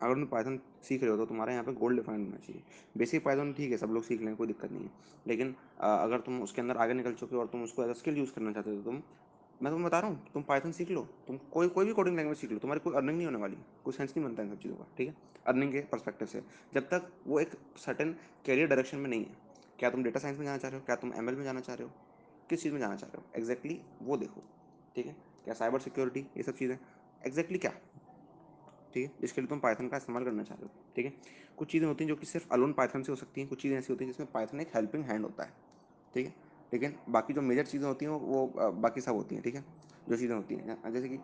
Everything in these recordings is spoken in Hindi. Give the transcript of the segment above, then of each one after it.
अगर तुम पाइथन सीख रहे हो तो तुम्हारे यहाँ पे गोल्ड डिफाइंड होना चाहिए। बेसिक पाइथन ठीक है, सब लोग सीख लें कोई दिक्कत नहीं है। लेकिन अगर तुम उसके अंदर आगे निकल चुके हो और तुम उसको एज स्किल यूज़ करना चाहते हो तो तुम, मैं तुम्हें बता रहा हूँ, तुम पाइथन सीख लो, तुम कोई कोई भी कोडिंग लैंग्वेज सीख लो, तुम्हारी कोई अर्निंग नहीं होने वाली, कोई सेंस नहीं बनता इन सब चीज़ों का, ठीक है? अर्निंग के परस्पेक्टिव से। जब तक वो एक सर्टन कैरियर डायरेक्शन में नहीं है, क्या तुम डेटा साइंस में जाना चाह रहे हो, क्या तुम एमएल में जाना चाह रहे हो, किस चीज़ में जाना चाह रहे हो एग्जैक्टली वो देखो, ठीक है? क्या साइबर सिक्योरिटी ये सब चीज़ें एग्जैक्टली क्या? ठीक है जिसके लिए तुम पाइथन का इस्तेमाल करना चाह रहे हो ठीक है? कुछ चीज़ें होती हैं जो कि सिर्फ़ अलोन पाइथन से हो सकती हैं कुछ चीज़ें ऐसी होती हैं जिसमें पाइथन एक हेल्पिंग हैंड होता है ठीक है? लेकिन बाकी जो मेजर चीज़ें होती हैं वो बाकी सब होती हैं ठीक है? जो चीज़ें होती हैं जैसे कि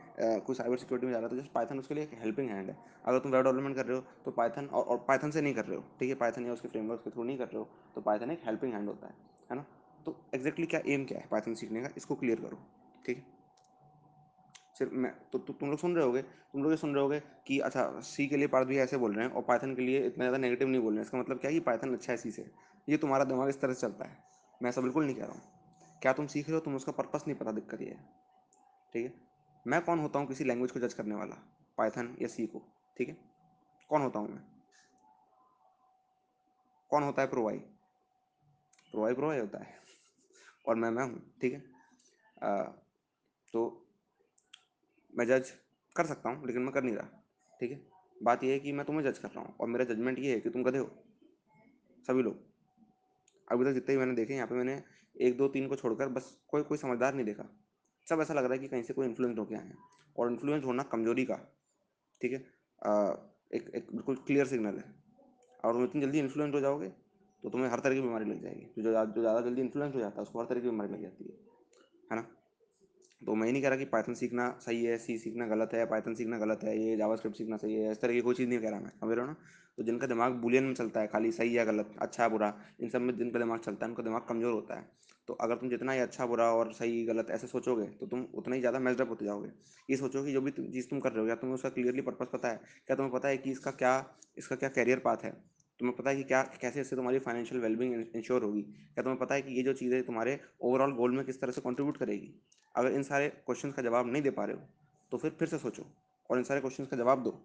कोई साइबर सिक्योरिटी में जा रहा तो जैसे पाइथन उसके लिए एक हेल्पिंग हैंड है। अगर तुम वेब डेवलपमेंट कर रहे हो तो पाइथन और, और पाइथन से नहीं कर रहे हो ठीक है? पाइथन या उसके फ्रेमवर्क के थ्रू नहीं कर रहे हो तो पाइथन एक हेल्पिंग हैंड होता है है ना? तो एग्जैक्टली क्या एम क्या है पाइथन सीखने का? इसको क्लियर करो ठीक है? सिर्फ़ मैं तो, तो तुम लोग सुन रहे होगे तुम लोग ये सुन रहे होगे कि अच्छा सी के लिए पार्थ भी ऐसे बोल रहे हैं और पाइथन के लिए इतना ज़्यादा नेगेटिव नहीं बोल रहे हैं। इसका मतलब क्या है कि पाइथन अच्छा है सी से? ये तुम्हारा दिमाग इस तरह से चलता है। मैं ऐसा बिल्कुल नहीं कह रहा हूँ। क्या तुम सीख रहे हो? तुम उसका पर्पस नहीं पता दिक्कत ये है। ठीक है? मैं कौन होता हूँ किसी लैंग्वेज को जज करने वाला? पाइथन या सी को? ठीक है? कौन होता हूँ मैं? कौन होता है प्रोवाई? प्रोवाई प्रोवाई होता है। और मैं मैं हूँ। ठीक है? तो मैं जज कर सकता हूँ, लेकिन मैं कर नहीं रहा, ठीक है? बात यह है कि मैं तुम्हें जज कर रहा हूँ, और मेरा जजमेंट ये है कि तुम गधे हो, सभी लोग। अभी तक जितने भी मैंने देखे यहाँ पे मैंने एक, दो, तीन को छोड़कर बस कोई कोई समझदार नहीं देखा। सब ऐसा लग रहा है कि कहीं से कोई इन्फ्लुएंस होके आए हैं, और इन्फ्लुएंस होना कमज़ोरी का, ठीक है? एक एक बिल्कुल क्लियर सिग्नल है। और तुम इतनी जल्दी इन्फ्लुएंस हो जाओगे तो तुम्हें हर तरह की बीमारी लग जाएगी। जो जो ज़्यादा जल्दी इन्फ्लुएंस हो जाता है, उसको हर तरह की बीमारी लग जाती है है ना? तो मैं नहीं कह रहा कि पाइथन सीखना सही है सी सीखना गलत है पाइथन सीखना गलत है, ये जावास्क्रिप्ट सीखना सही है, इस तरह की कोई चीज़ नहीं कह रहा मैं। समझ रहे हो ना? तो जिनका दिमाग बुलियन में चलता है, खाली सही या गलत अच्छा बुरा, इन सब में जिनका दिमाग चलता है, उनका दिमाग कमज़ोर होता है। तो अगर तुम जितना ही अच्छा बुरा और सही, गलत ऐसे सोचोगे तो तुम उतना ही ज़्यादा मेजडअप होते जाओगे। ये सोचो कि जो भी चीज़ तुम कर रहे हो, या तुम्हें उसका क्लियरली पर्पज़ पता है, क्या तुम्हें पता है कि इसका क्या इसका क्या कैरियर पाथ है? तुम्हें पता है कि क्या, कैसे इससे तुम्हारी फाइनेंशियल वेलबिंग इंश्योर होगी? क्या तुम्हें पता है कि ये जो चीज़ें तुम्हारे ओवरऑल गोल में किस तरह से कंट्रीब्यूट करेगी? अगर इन सारे क्वेश्चन का जवाब नहीं दे पा रहे हो तो फिर फिर से सोचो और इन सारे क्वेश्चन का जवाब दो।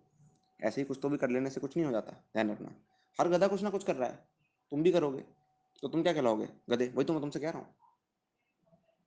ऐसे ही कुछ तो भी कर लेने से कुछ नहीं हो जाता, ध्यान रखना। हर गधा कुछ ना कुछ कर रहा है, तुम भी करोगे तो तुम क्या कहलाओगे? गधे, वही तो मैं तुमसे कह रहा हूँ।